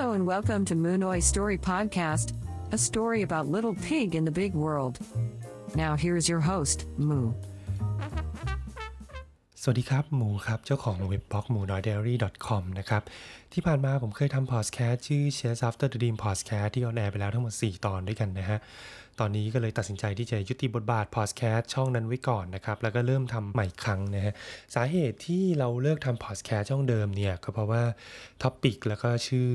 Hello and welcome to Moonoy Story Podcast, a story about little pig in the big world. Now here's your host, Moo. สวัสดีครับ หมูครับ เจ้าของเว็บบล็อกหมูน้อย diary com นะครับ ที่ผ่านมาผมเคยทำพอดแคสต์ชื่อ Chase After the Dream Podcast ที่ออนแอร์ไปแล้วทั้งหมด 4 ตอนด้วยกันนะฮะ ตอนนี้ก็เลยตัดสินใจที่จะยุติบทบาทพอดแคสต์ช่องนั้นไว้ก่อนนะครับ แล้วก็เริ่มทำใหม่ครั้งนะฮะ สาเหตุที่เราเลิกทำพอดแคสต์ช่องเดิมเนี่ย ก็เพราะว่าtopic แล้วก็ชื่อ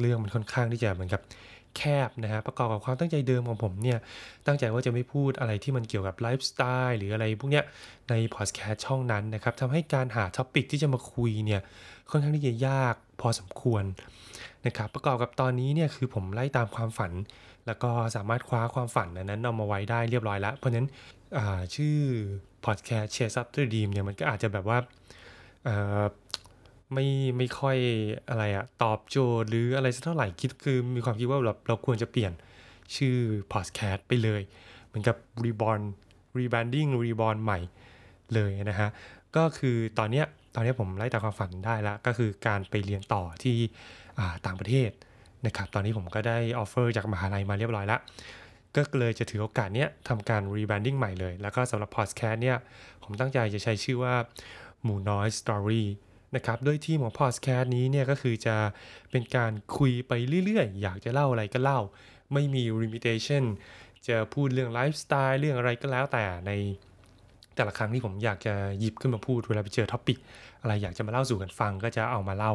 เรื่องมันค่อนข้างที่จะเหมือนกับ แคบนะฮะประกอบกับความตั้งใจเดิมของผมเนี่ย ตั้งใจว่าจะไม่พูดอะไรที่มันเกี่ยวกับไลฟ์สไตล์หรืออะไรพวกเนี้ยในพอดแคสต์ช่องนั้นนะครับทำให้การหา topic ที่จะมาคุยเนี่ยค่อนข้างที่จะยากพอสมควรนะครับประกอบกับตอนนี้เนี่ยคือผมไล่ตามความฝัน แล้วก็สามารถคว้าความฝันอันนั้นเอามาไว้ได้เรียบร้อยแล้ว เพราะฉะนั้นชื่อพอดแคสต์ Chase After Dream เนี่ยมันก็อาจจะแบบว่า ไม่ ไม่ค่อยอะไรอะตอบโจทย์หรืออะไรสักเท่าไหร่คิดคือมีความคิดว่าเราเราควรจะเปลี่ยนชื่อพอดแคสต์ไปเลย เหมือนกับรีบอ r รีแบรนดิ้งรีบอ r ใหม่เลยนะฮะ ก็คือตอนเนี้ยตอนเนี้ยผมไล่ตามความฝันได้แล้วก็คือการไปเรียนต่อที่อ่าต่างประเทศนะครับ ตอนนี้ผมก็ได้ offer จากมหาลัยมาเรียบร้อยแล้วก็เลยจะถือโอกาสเนี้ยทำการ rebranding ใหม่เลย แล้วก็สำหรับพอดแคสต์เนี่ยผมตั้งใจจะใช้ชื่อว่าหมูน้อย Story นะครับโดยธีมของพอดแคสต์นี้เนี่ยก็คือจะเป็นการคุยไปเรื่อยๆ อยากจะเล่าอะไรก็เล่า ไม่มี limitation จะพูดเรื่องไลฟ์สไตล์เรื่องอะไรก็แล้วแต่ในแต่ละครั้งที่ผมอยากจะหยิบขึ้นมาพูดเวลาไปเจอ topic อะไรอยากจะมาเล่าสู่กันฟังก็จะเอามาเล่า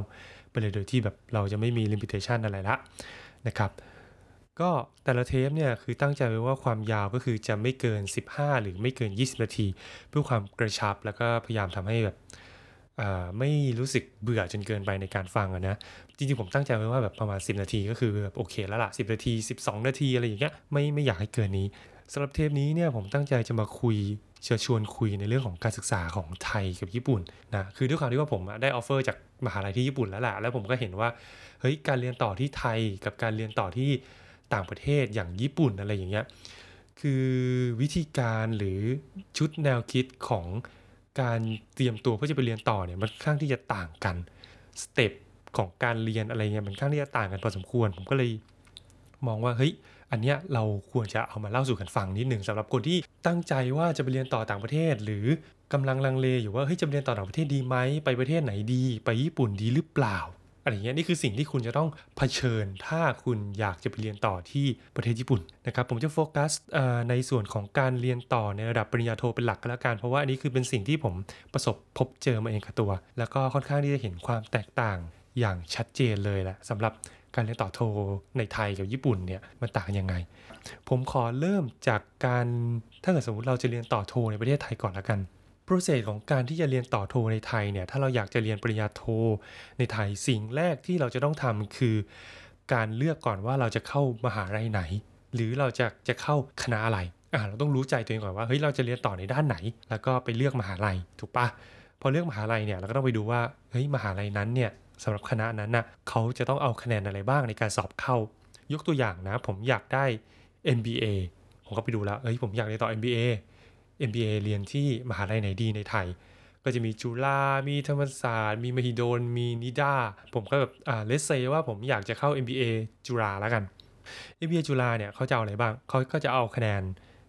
ไปเลยโดยที่แบบเราจะไม่มี limitation อะไรละนะครับ ก็แต่ละเทปเนี่ยคือตั้งใจไว้ว่าความยาวก็คือจะไม่เกิน 15 หรือไม่เกิน 20 นาที เพื่อความกระชับแล้วก็พยายามทำให้แบบ ไม่รู้สึกเบื่อจนเกินไปในการฟังอะนะ จริงๆ ผมตั้งใจไว้ว่าแบบประมาณ 10 นาทีก็คือแบบโอเคแล้วล่ะ 10 นาที 12 นาทีอะไรอย่างเงี้ยไม่ไม่อยากให้เกินนี้สำหรับเทปนี้เนี่ยผมตั้งใจจะมาคุยเชิญชวนคุยในเรื่องของการศึกษาของไทยกับญี่ปุ่นนะคือด้วยความที่ว่าผมได้ offer จากมหาลัยที่ญี่ปุ่นแล้วแหละแล้วผมก็เห็นว่าเฮ้ยการเรียนต่อที่ไทยกับการเรียนต่อที่ต่างประเทศอย่างญี่ปุ่นอะไรอย่างเงี้ยคือวิธีการหรือชุดแนวคิดของ การเตรียมตัวเพื่อจะไปเรียนต่อเนี่ยมันค่อนข้างที่จะต่างกัน step ของการเรียนอะไรเงี้ยมันค่อนข้างที่จะต่างกันพอสมควร ผมก็เลยมองว่าเฮ้ยอันเนี้ยเราควรจะเอามาเล่าสู่กันฟังนิดหนึ่งสำหรับคนที่ตั้งใจว่าจะไปเรียนต่อต่างประเทศ หรือกำลังลังเลอยู่ว่าเฮ้ยจะไปเรียนต่อต่างประเทศดีไหมไปประเทศไหนดี ไปญี่ปุ่นดีหรือเปล่า อะไรอย่างเงี้ยนี่คือสิ่งที่คุณจะต้องเผชิญ ถ้าคุณอยากจะไปเรียนต่อที่ประเทศญี่ปุ่นนะครับผมจะโฟกัสในส่วนของการเรียนต่อในระดับปริญญาโทเป็นหลักก็แล้วกันเพราะว่าอันนี้คือเป็นสิ่งที่ผมประสบพบเจอมาเองกับตัว แล้วก็ค่อนข้างที่จะเห็นความแตกต่างอย่างชัดเจนเลยแหละสำหรับการเรียนต่อโทในไทยกับญี่ปุ่นเนี่ยมันต่างยังไง ผมขอเริ่มจากการถ้าเกิดสมมติเราจะเรียนต่อโทในประเทศไทยก่อนละกัน โปรเซสของการที่จะเรียนต่อโทในไทยเนี่ยถ้าเราอยากจะเรียนปริญญาโทในไทยสิ่งแรกที่เราจะต้องทำคือ การเลือกก่อนว่าเราจะเข้ามหาลัยไหน หรือเราจะจะเข้าคณะอะไรอ่าเราต้องรู้ใจตัวเองก่อนว่าเฮ้ยเราจะเรียนต่อในด้านไหน แล้วก็ไปเลือกมหาลัยถูกปะพอเลือกมหาลัยเนี่ยเราก็ต้องไปดูว่าเฮ้ยมหาลัยนั้นเนี่ยสำหรับคณะนั้นน่ะเขาจะต้องเอาคะแนนอะไรบ้างในการสอบเข้า ยกตัวอย่างนะ ผมอยากได้ MBA ผมก็ไปดูแล้วเฮ้ยผมอยากเรียนต่อ MBA MBA เรียนที่มหาลัยไหนดีในไทย ก็จะมีจุฬามีธรรมศาสตร์ มีมหิดล มีนิด้า ผมก็แบบอ่าเลสเซว่าผมอยากจะเข้า MBA จุฬาแล้วกัน MBA จุฬาเนี่ยเขาจะเอาอะไรบ้าง เขาก็จะเอาคะแนน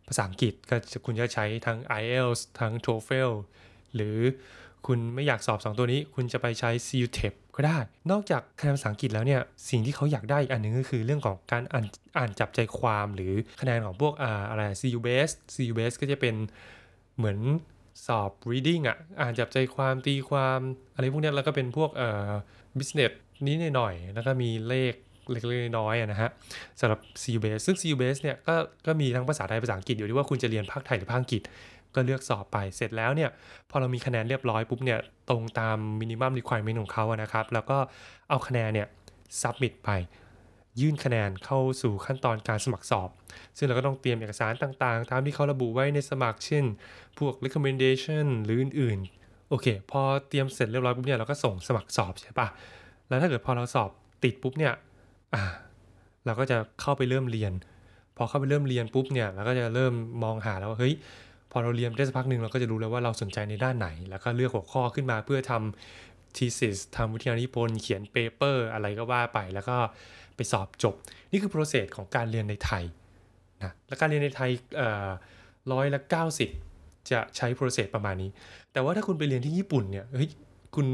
ภาษาอังกฤษก็จะคุณจะใช้ทั้ง IELTS ทั้ง TOEFL หรือคุณไม่อยากสอบ 2 ตัวนี้ คุณจะไปใช้ CUTEP ก็ได้ นอกจากคะแนนภาษาอังกฤษแล้วเนี่ยสิ่งที่เขาอยากได้อีกอันหนึงก็คือเรื่องของการอ่านอ่านจับใจความหรือคะแนนของพวกอ่าอะไร CU base CU base ก็จะเป็นเหมือนสอบ reading อะอ่านจับใจความตีความอะไรพวกนี้แล้วก็เป็นพวกเอ่อ business นี้หน่อยๆแล้วก็มีเลขเล็กๆน้อยๆนะฮะสำหรับ CU base ซึ่ง CU base เนี่ยก็ก็มีทั้งภาษาไทยภาษาอังกฤษอยู่ที่ว่าคุณจะเรียนภาคไทยหรือภาคอังกฤษ ก็เลือกสอบไปเสร็จแล้วเนี่ยพอเรามีคะแนนเรียบร้อยปุ๊บเนี่ยตรงตามมินิมัมรีคว i ร e m e n t ของเขาอะนะครับ แล้วก็เอาคะแนนเนี่ยซับมิดไป ยื่นคะแนนเข้าสู่ขั้นตอนการสมัครสอบ ซึ่งเราก็ต้องเตรียมเอกสารต่างๆ ตามที่เขาระบุไว้ในสมัครเช่น พวก recommendation หรืออื่นๆโอเค พอเตรียมเสร็จเรียบร้อยปุ๊บเนี่ยเราก็ส่งสมัครสอบใช่ปะแล้วถ้าเกิดพอเราสอบติดปุ๊บเนี่ยอ่าเราก็จะเข้าไปเริ่มเรียน พอเข้าไปเริ่มเรียนปุ๊บเนี่ยเราก็จะเริ่มมองหาแล้วว่าเฮ้ย พอเราเรียนได้สักพักหนึ่งเราก็จะรู้แล้วว่าเราสนใจในด้านไหน แล้วก็เลือกหัวข้อขึ้นมาเพื่อทำ thesis ทำวิทยานิพนธ์เขียนเปเปอร์อะไรก็ว่าไป แล้วก็ไปสอบจบ นี่คือ process ของการเรียนในไทยนะและการเรียนในไทยร้อยละ90จะใช้ process ประมาณนี้ แต่ว่าถ้าคุณไปเรียนที่ญี่ปุ่นเนี่ยเฮ้ยคุณ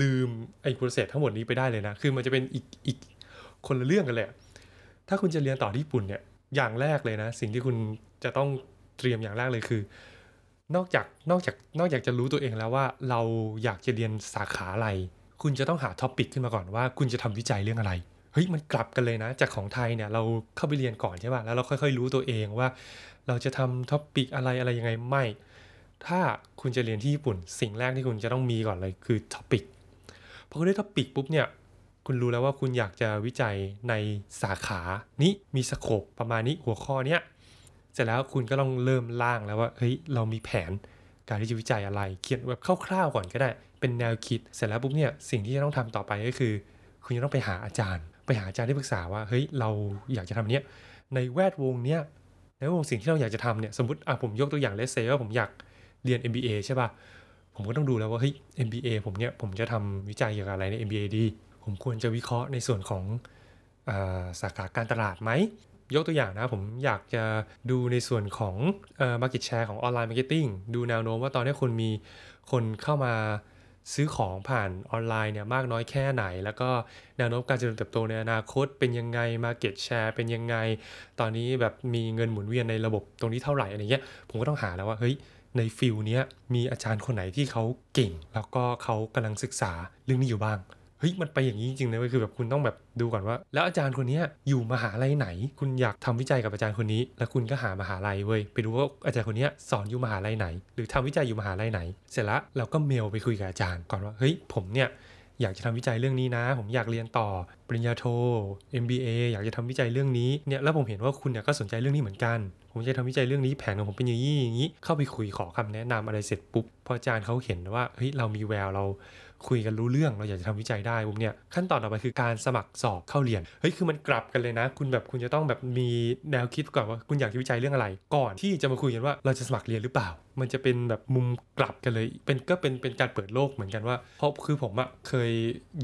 ลืมไอ้ process ทั้งหมดนี้ไปได้เลยนะ คือมันจะเป็นอีกอีกคนละเรื่องกันเลยถ้าคุณจะเรียนต่อที่ญี่ปุ่นเนี่ยอย่างแรกเลยนะ สิ่งที่คุณจะต้อง เตรียมอย่างแรกเลยคือ นอกจากนอกจากนอกจากจะรู้ตัวเองแล้วว่าเราอยากจะเรียนสาขาอะไร คุณจะต้องหา topic ขึ้นมาก่อนว่า คุณจะทำวิจัยเรื่องอะไรเฮ้ยมันกลับกันเลยนะ จากของไทยเนี่ยเราเข้าไปเรียนก่อนใช่ป่ะแล้วเราค่อยๆรู้ตัวเองว่า เราจะทำ topic อะไรอะไรยังไงไม่ ถ้าคุณจะเรียนที่ญี่ปุ่น สิ่งแรกที่คุณจะต้องมีก่อนเลยคือ topicพอคุณได้ท็อปิกปุ๊บเนี่ยคุณรู้แล้วว่าคุณอยากจะวิจัยในสาขานี้มีสโคปประมาณนี้หัวข้อเนี้ย เสร็จแล้วคุณก็ต้องเริ่มล่างแล้วว่าเฮ้ยเรามีแผนการที่จะวิจัยอะไร เขียนแบบคร่าวๆก่อนก็ได้ เป็นแนวคิด เสร็จแล้วปุ๊บเนี่ยสิ่งที่จะต้องทำต่อไปก็คือ คุณจะต้องไปหาอาจารย์ ไปหาอาจารย์ที่ปรึกษาว่าเฮ้ยเราอยากจะทำเนี้ยในแวดวงเนี้ยในวงสิ่งที่เราอยากจะทำเนี่ยสมมติอะผมยกตัวอย่างเลสเซว่าผมอยากเรียน MBA ใช่ป่ะผมก็ต้องดูแล้วว่าเฮ้ย MBA ผมเนี่ยผมจะทำวิจัยเกี่ยวกับอะไรใน MBA ดี ผมควรจะวิเคราะห์ในส่วนของอาสาขาการตลาดไหม ยกตัวอย่างนะผมอยากจะดูในส่วนของ market share ของ online marketing ดูแนวโน้มว่าตอนนี้คนมีคนเข้ามาซื้อของผ่านออนไลน์เนี่ยมากน้อยแค่ไหน แล้วก็แนวโน้มการเจริญเติบโตในอนาคตเป็นยังไง Market Share เป็นยังไง ตอนนี้แบบมีเงินหมุนเวียนในระบบตรงนี้เท่าไหร่อะไรเงี้ยผมก็ต้องหาแล้วว่าเฮ้ยในฟิลเนี้ยมีอาจารย์คนไหนที่เขาเก่ง แล้วก็เขากำลังศึกษาเรื่องนี้อยู่บ้าง เฮ้ยมันไปอย่างนี้จริงๆนะคือแบบคุณต้องแบบดูก่อนว่า แล้วอาจารย์คนนี้อยู่มหาลัยไหน คุณอยากทำวิจัยกับอาจารย์คนนี้ แล้วคุณก็หามหาลัยเว้ยไปดูว่าอาจารย์คนนี้สอนอยู่มหาลัยไหน หรือทำวิจัยอยู่มหาลัยไหน เสร็จล้วเราก็เมลไปคุยกับอาจารย์ก่อนว่าเฮ้ยผมเนี่ยอยากจะทำวิจัยเรื่องนี้นะ ผมอยากเรียนต่อปริญญาโท MBA อยากจะทำวิจัยเรื่องนี้เนี่ยแล้วผมเห็นว่าคุณเนี่ยก็สนใจเรื่องนี้เหมือนกัน ผมจะทำวิจัยเรื่องนี้แผนของผมเป็นอย่างนี้อย่างนี้ เข้าไปคุยขอคำแนะนำอะไรเสร็จปุ๊บพออาจารย์เขาเห็นว่าเฮ้ยเรามีแววเรา คุยกันรู้เรื่องเราอยากจะทำวิจัยได้ปุ๊บเนี่ยขั้นตอนต่อไปคือการสมัครสอบเข้าเรียนเฮ้ยคือมันกลับกันเลยนะ คุณแบบคุณจะต้องแบบมีแนวคิดก่อนว่าคุณอยากจะวิจัยเรื่องอะไร ก่อนที่จะมาคุยกันว่าเราจะสมัครเรียนหรือเปล่า มันจะเป็นแบบมุมกลับกันเลยเป็นก็เป็นเป็นการเปิดโลกเหมือนกันว่าเพราะคือผมอะเคย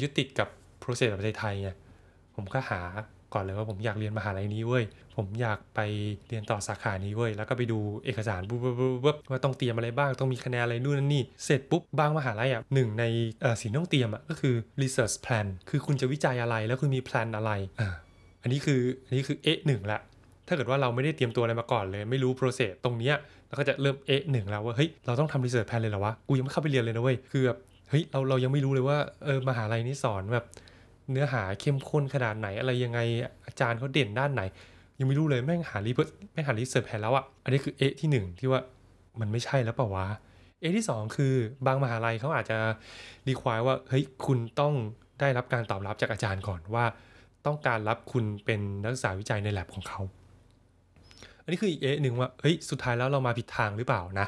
ยึดติดกับ process แบบไทยไงผมก็หา ก่อนเลยว่าผมอยากเรียนมหาลัยนี้เว้ย ผมอยากไปเรียนต่อสาขานี้เว้ย แล้วก็ไปดูเอกสารปุ๊บบุ๊บว่าต้องเตรียมอะไรบ้าง ต้องมีคะแนนอะไรนู่นนั่นนี่ เสร็จปุ๊บ บางมหาลัยอะหนึ่งในสิ่งต้องเตรียมอะก็คือ research plan คือคุณจะวิจัยอะไร แล้วคุณมีแพลนอะไร อ่า อันนี้คือ อันนี้คือเอ๊ะหนึ่งละถ้าเกิดว่าเราไม่ได้เตรียมตัวอะไรมาก่อนเลย ไม่รู้ process ตรงเนี้ยเราก็จะเริ่มเอ๊ะหนึ่งแล้วว่าเฮ้ยเราต้องทำ research plan เลยเหรอวะกูยังไม่เข้าไปเรียนเลยนะเว้ยคือแบบเฮ้ยเราเรายังไม่รู้เลยว่าเออมหาลัยนี้สอนแบบ เนื้อหาเข้มข้นขนาดไหน อะไรยังไงอาจารย์เขาเด่นด้านไหน ยังไม่รู้เลยแม่งหารีเพิร์แม่งหารีเสิร์ชแผนแล้วอะอันนี้คือเอที่ 1 ที่ว่ามันไม่ใช่แล้วเปล่าวะเอที่ 2 คือบางมหาลัยเขาอาจจะรีควายว่าเฮ้ยคุณต้องได้รับการตอบรับจากอาจารย์ก่อนว่า ต้องการรับคุณเป็นนักศึกษาวิจัยในแลบของเขา อันนี้คืออีกเอหนึ่งว่าเฮ้ยสุดท้ายแล้วเรามาผิดทางหรือเปล่านะ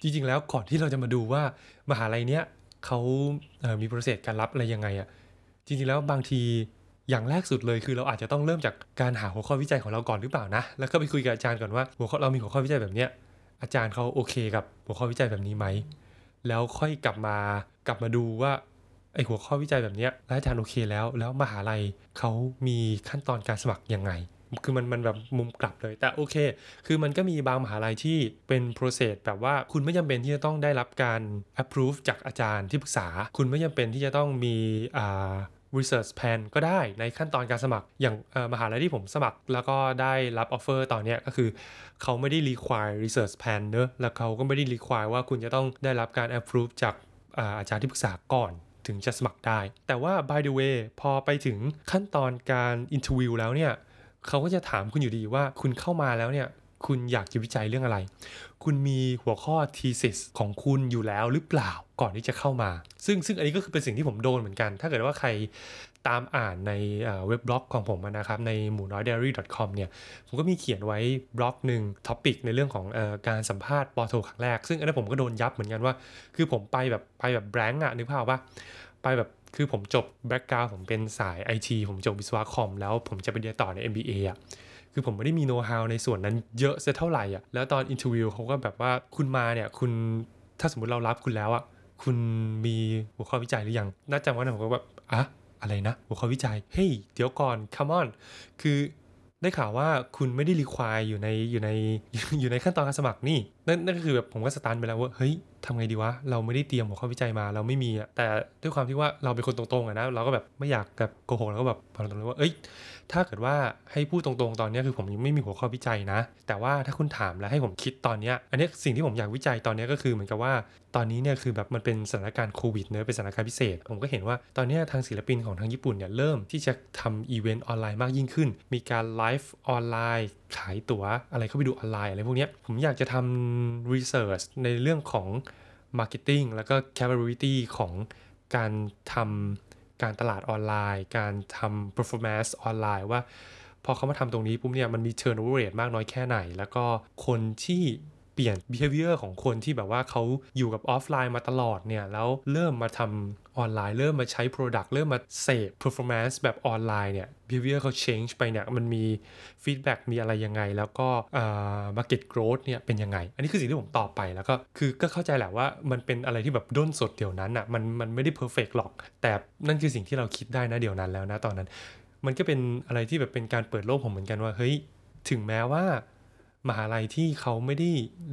จริงๆแล้วก่อนที่เราจะมาดูว่ามหาลัยเนี้ยเขามีโปรเซสการรับอะไรยังไงอะ จริงๆแล้วบางทีอย่างแรกสุดเลยคือเราอาจจะต้องเริ่มจากการหาหัวข้อวิจัยของเราก่อนหรือเปล่านะ แล้วก็ไปคุยกับอาจารย์ก่อนว่าหัวข้อเรามีหัวข้อวิจัยแบบเนี้ยอาจารย์เขาโอเคกับหัวข้อวิจัยแบบนี้ไหมแล้วค่อยกลับมากลับมาดูว่าไอหัวข้อวิจัยแบบเนี้ยแล้วอาจารย์โอเคแล้ว แล้วมหาลัยเขามีขั้นตอนการสมัครยังไง คือมันมันแบบมุมกลับเลย แต่โอเค คือมันก็มีบางมหาลัยที่เป็น process แบบว่าคุณไม่จำเป็นที่จะต้องได้รับการ approve จากอาจารย์ที่ปรึกษา คุณไม่จำเป็นที่จะต้องมีอ่า research plan ก็ได้ในขั้นตอนการสมัครอย่างมหาลัยที่ผมสมัคร แล้วก็ได้รับ offer ตอนนี้ก็คือ เขาไม่ได้ require research plan เนอะแล้วเขาก็ไม่ได้ require ว่าคุณจะต้องได้รับการ approve จากอาจารย์ที่ปรึกษาก่อนถึงจะสมัครได้ แต่ว่า by the way พอไปถึงขั้นตอนการ interview แล้วเนี่ย เขาก็จะถามคุณอยู่ดีว่าคุณเข้ามาแล้วเนี่ย คุณอยากจะวิจัยเรื่องอะไร คุณมีหัวข้อ thesis ของคุณอยู่แล้วหรือเปล่าก่อนที่จะเข้ามา ซึ่งซึ่งอันนี้ก็คือเป็นสิ่งที่ผมโดนเหมือนกัน ถ้าเกิดว่าใครตามอ่านในเว็บบล็อกของผมนะครับ ในหมูน้อย diary com เนี่ย ผมก็มีเขียนไว้บล็อกหนึ่ง topic ในเรื่องของอการสัมภาษณ์ป.โทครั้งแรก ซึ่งอันนี้ผมก็โดนยับเหมือนกันว่า คือผมไปแบบไปแบบ blank อะนึกภาพว่าไปแบบคือผมจบ background ผมเป็นสาย IT ผมจบวิศวะคอมแล้วผมจะไปเรียนต่อใน MBA อะ คือผมไม่ได้มีโน้ตฮาวในส่วนนั้นเยอะเสียเท่าไหร่อะแล้วตอน interview เขาก็แบบว่าคุณมาเนี่ยคุณถ้าสมมติเรารับคุณแล้วอะคุณมีหัวข้อวิจัยหรือยังน่าจะว่าผมก็แบบอะอะไรนะ หัวข้อวิจัย เฮ้ย เดี๋ยวก่อน come on คือได้ข่าวว่าคุณไม่ได้ require อยู่ในอยู่ในอยู่ในขั้นตอนการสมัครนี่ นั่นนั่นก็คือแบบผมก็ stun ไปแล้วว่า เฮ้ย ทำไงดีวะ เราไม่ได้เตรียมหัวข้อวิจัยมาเราไม่มีอะแต่ด้วยความที่ว่าเราเป็นคนตรงๆอะนะเราก็แบบไม่อยากแบบโกหกแล้วก็แบบบอกตรงๆว่าเอ้ยถ้าเกิดว่าให้พูดตรงๆตอนนี้คือผมยังไม่มีหัวข้อวิจัยนะ แต่ว่าถ้าคุณถามแล้วให้ผมคิดตอนนี้อันนี้สิ่งที่ผมอยากวิจัยตอนนี้ก็คือเหมือนกับว่าตอนนี้เนี่ยคือแบบมันเป็นสถานการณ์โควิดเนอะเป็นสถานการณ์พิเศษ ผมก็เห็นว่าตอนนี้ทางศิลปินของทางญี่ปุ่นเนี่ยเริ่มที่จะทำอีเวนต์ออนไลน์มากยิ่งขึ้น มีการไลฟ์ออนไลน์ ขายตั๋วอะไรเข้าไปดูออนไลน์อะไรพวกนี้ผมอยากจะทำ research ในเรื่องของ Marketing แล้วก็ capability ของการทำการตลาดออนไลน์ การทำ performance ออนไลน์ว่าพอเขามาทำตรงนี้ปุ๊บเนี่ยมันมี turnover rate มากน้อยแค่ไหน แล้วก็คนที่ เปลี่ยน behavior ของคนที่แบบว่าเขาอยู่กับออฟไลน์มาตลอดเนี่ย แล้วเริ่มมาทำออนไลน์ เริ่มมาใช้ product เริ่มมาเสพ performance แบบออนไลน์เนี่ย behavior เขา change ไปเนี่ย มันมี feedback มีอะไรยังไง แล้วก็ market growth เนี่ยเป็นยังไง อันนี้คือสิ่งที่ผมตอบไปแล้วก็คือก็เข้าใจแหละว่ามันเป็นอะไรที่แบบด้นสดเดี๋ยวนั้นอะมันมันไม่ได้ perfect หรอก แต่นั่นคือสิ่งที่เราคิดได้นะเดี๋ยวนั้นแล้วนะตอนนั้น มันก็เป็นอะไรที่แบบเป็นการเปิดโลกผมเหมือนกันว่าเฮ้ยถึงแม้ว่า มหาลัยที่เขาไม่ได้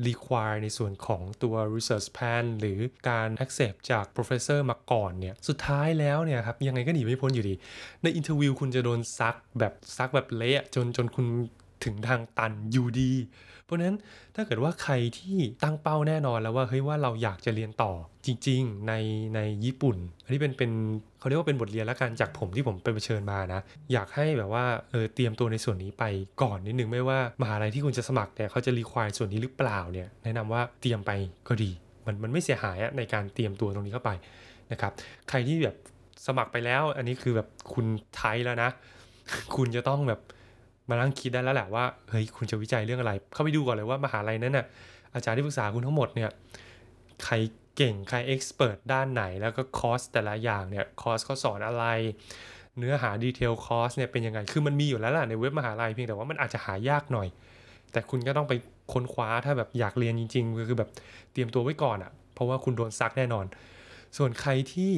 require ในส่วนของตัว research plan หรือการ accept จาก professor มาก่อนเนี่ย สุดท้ายแล้วเนี่ยครับ ยังไงก็หนีไม่พ้นอยู่ดี ใน interview คุณจะโดนซักแบบซักแบบเละจนจนคุณ ถึงทางตันอยู่ดี เพราะนั้นถ้าเกิดว่าใครที่ตั้งเป้าแน่นอนแล้วว่าเฮ้ยว่าเราอยากจะเรียนต่อจริง ๆ ในในญี่ปุ่น อันนี้เป็นเป็นเขาเรียกว่าเป็นบทเรียนละกันจากผมที่ผมไปเผชิญมานะ อยากให้แบบว่าเออเตรียมตัวในส่วนนี้ไปก่อนนิดนึงไม่ว่ามหาลัยที่คุณจะสมัครเนี่ยเขาจะ require ส่วนนี้หรือเปล่าเนี่ยแนะนำว่าเตรียมไปก็ดี มันมันไม่เสียหายอะในการเตรียมตัวตรงนี้เข้าไปนะครับใครที่แบบสมัครไปแล้ว อันนี้คือแบบคุณไทยแล้วนะ คุณจะต้องแบบ มานั่งคิดได้แล้วแหละว่าเฮ้ยคุณจะวิจัยเรื่องอะไร เข้าไปดูก่อนเลยว่ามหาลัยนั้นน่ะอาจารย์ที่ปรึกษาคุณทั้งหมดเนี่ยใครเก่งใคร expert ด้านไหนแล้วก็คอร์สแต่ละอย่างเนี่ยคอร์สเขาสอนอะไร เนื้อหา detail คอร์สเนี่ยเป็นยังไง คือมันมีอยู่แล้วล่ะในเว็บมหาลัยเพียงแต่ว่ามันอาจจะหายากหน่อย แต่คุณก็ต้องไปค้นคว้าถ้าแบบอยากเรียนจริงๆก็คือแบบเตรียมตัวไว้ก่อนอะ่ะเพราะว่าคุณโดนซักแน่นอน ส่วนใครที่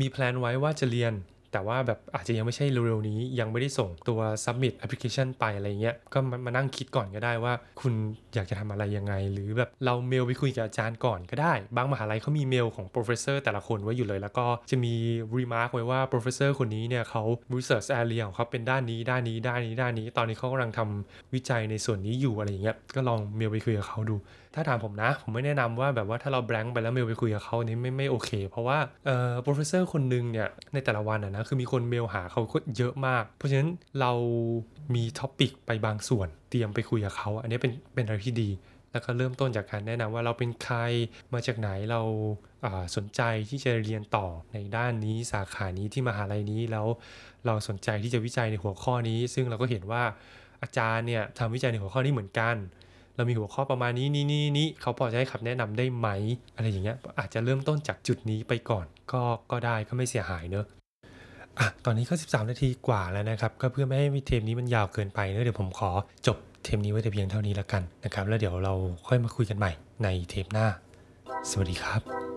มีแพลนไว้ว่าจะเรียน แต่ว่าแบบอาจจะยังไม่ใช่เร็วๆนี้ ยังไม่ได้ส่งตัว submit application ไปอะไรเงี้ย ก็มามานั่งคิดก่อนก็ได้ว่า คุณอยากจะทำอะไรยังไง หรือแบบเราเมลไปคุยกับอาจารย์ก่อนก็ได้ บางมหาลัยเขามีเมลของ professor แต่ละคนไว้อยู่เลย แล้วก็จะมี remark ไว้ว่า professor คนนี้เนี่ยเขา research area ของเขาเป็นด้านนี้ด้านนี้ด้านนี้ด้านนี้ ตอนนี้เขากำลังทำวิจัยในส่วนนี้อยู่อะไรเงี้ย ก็ลองเมลไปคุยกับเขาดู ถ้าถามผมนะ ผมไม่แนะนำว่าแบบว่าถ้าเราแบงค์ไปแล้วเมลไปคุยกับเขานี่ไม่ไม่โอเค เพราะว่าเอ่อ professor คนนึงเนี่ยในแต่ละวันอะนะคือมีคนเมลหาเขาเยอะมาก เพราะฉะนั้นเรามีท็อปิกไปบางส่วน เตรียมไปคุยกับเขา อันนี้เป็นเป็นอะไรที่ดี แล้วก็เริ่มต้นจากการแนะนำว่าเราเป็นใครมาจากไหนเราาสนใจที่จะเรียนต่อในด้านนี้สาขานี้ที่มหาลัยนี้แล้วเราสนใจที่จะวิจัยในหัวข้อนี้ ซึ่งเราก็เห็นว่าอาจารย์เนี่ยทำวิจัยในหัวข้อนี้เหมือนกันเรามีหัวข้อประมาณนี้นี่นี่นี่เขาพอจะให้คำแนะนำได้ไหม อะไรอย่างเงี้ยอาจจะเริ่มต้นจากจุดนี้ไปก่อน ก็ก็ได้ก็ไม่เสียหายเนอะ อะตอนนี้ก็ 13 นาทีกว่าแล้วนะครับ ก็เพื่อไม่ให้เทมนี้มันยาวเกินไปเนอะเดี๋ยวผมขอจบเทมนี้ไว้แต่เพียงเท่านี้แล้วกันนะครับ แล้วเดี๋ยวเราค่อยมาคุยกันใหม่ในเทปหน้า สวัสดีครับ